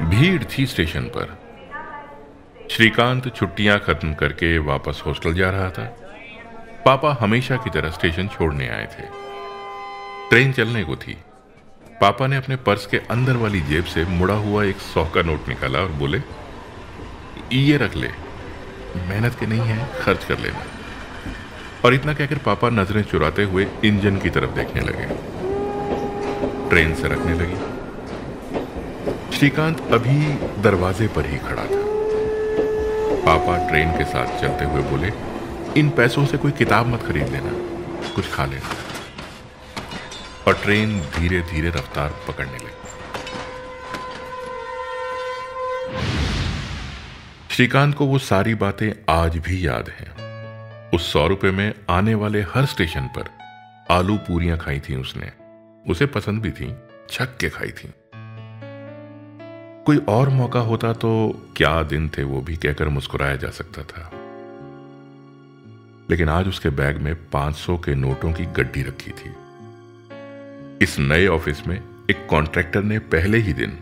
भीड़ थी स्टेशन पर। श्रीकांत छुट्टियाँ खत्म करके वापस हॉस्टल जा रहा था। पापा हमेशा की तरह स्टेशन छोड़ने आए थे। ट्रेन चलने को थी। पापा ने अपने पर्स के अंदर वाली जेब से मुड़ा हुआ एक सौ का नोट निकाला और बोले, ये रख ले। मेहनत के नहीं है, खर्च कर लेना। और इतना कहकर पापा नज़रें चुराते हुए इंजन की तरफ़ देखने लगे। ट्रेन से रखने लगी। श्रीकांत अभी दरवाजे पर ही खड़ा था। पापा ट्रेन के साथ चलते हुए बोले, इन पैसों से कोई किताब मत खरीद लेना, कुछ खा लेना। और ट्रेन धीरे धीरे रफ्तार पकड़ने लगी। श्रीकांत को वो सारी बातें आज भी याद हैं। उस सौ रुपए में आने वाले हर स्टेशन पर आलू पूरियाँ खाई थी उसने। उसे पसंद भी थी, छक के खाई थी। कोई और मौका होता तो क्या दिन थे वो भी कहकर मुस्कुराया जा सकता था। लेकिन आज उसके बैग में 500 के नोटों की गड्डी रखी थी। इस नए ऑफ़िस में एक कॉन्ट्रैक्टर ने पहले ही दिन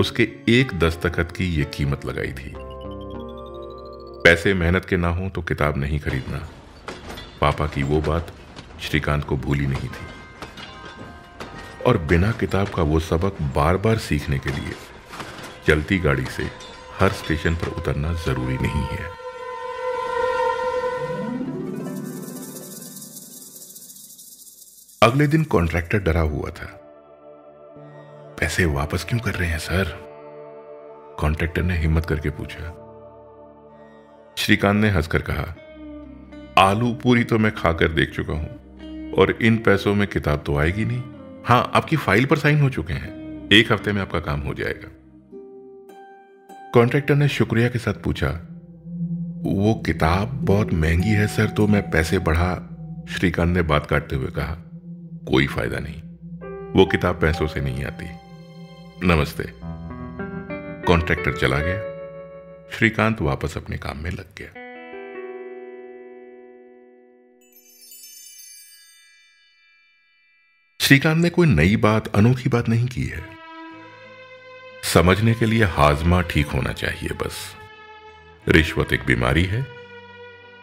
उसके एक दस्तखत की यह कीमत लगाई थी। पैसे मेहनत के ना हो तो किताब नहीं खरीदना। पापा की वो बात श्रीकांत को भूली नहीं थी। और बिना किताब का वो सबक बार बार सीखने के लिए चलती गाड़ी से हर स्टेशन पर उतरना ज़रूरी नहीं है। अगले दिन कॉन्ट्रैक्टर डरा हुआ था। पैसे वापस क्यों कर रहे हैं, सर? कॉन्ट्रैक्टर ने हिम्मत करके पूछा। श्रीकांत ने हंसकर कहा, आलू पूरी तो मैं खाकर देख चुका हूँ, और इन पैसों में किताब तो आएगी नहीं। हाँ, आपकी फ़ाइल पर साइन हो चुके हैं। एक हफ़्ते में आपका काम हो जाएगा। कॉन्ट्रैक्टर ने शुक्रिया के साथ पूछा, वो किताब बहुत महँगी है सर तो मैं पैसे बढ़ा? श्रीकांत ने बात काटते हुए कहा, कोई फ़ायदा नहीं, वो किताब पैसों से नहीं आती। नमस्ते। कॉन्ट्रैक्टर चला गया। श्रीकांत वापस अपने काम में लग गया। श्रीकांत ने कोई नई बात, अनोखी बात नहीं की है। समझने के लिए हाजमा ठीक होना चाहिए बस। रिश्वत एक बीमारी है।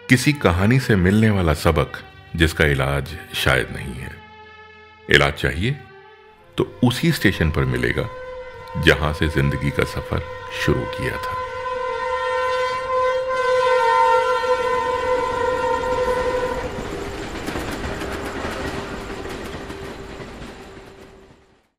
किसी कहानी से मिलने वाला सबक, जिसका इलाज शायद नहीं है। इलाज चाहिए तो उसी स्टेशन पर मिलेगा, जहाँ से ज़िंदगी का सफ़र शुरू किया था।